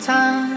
time.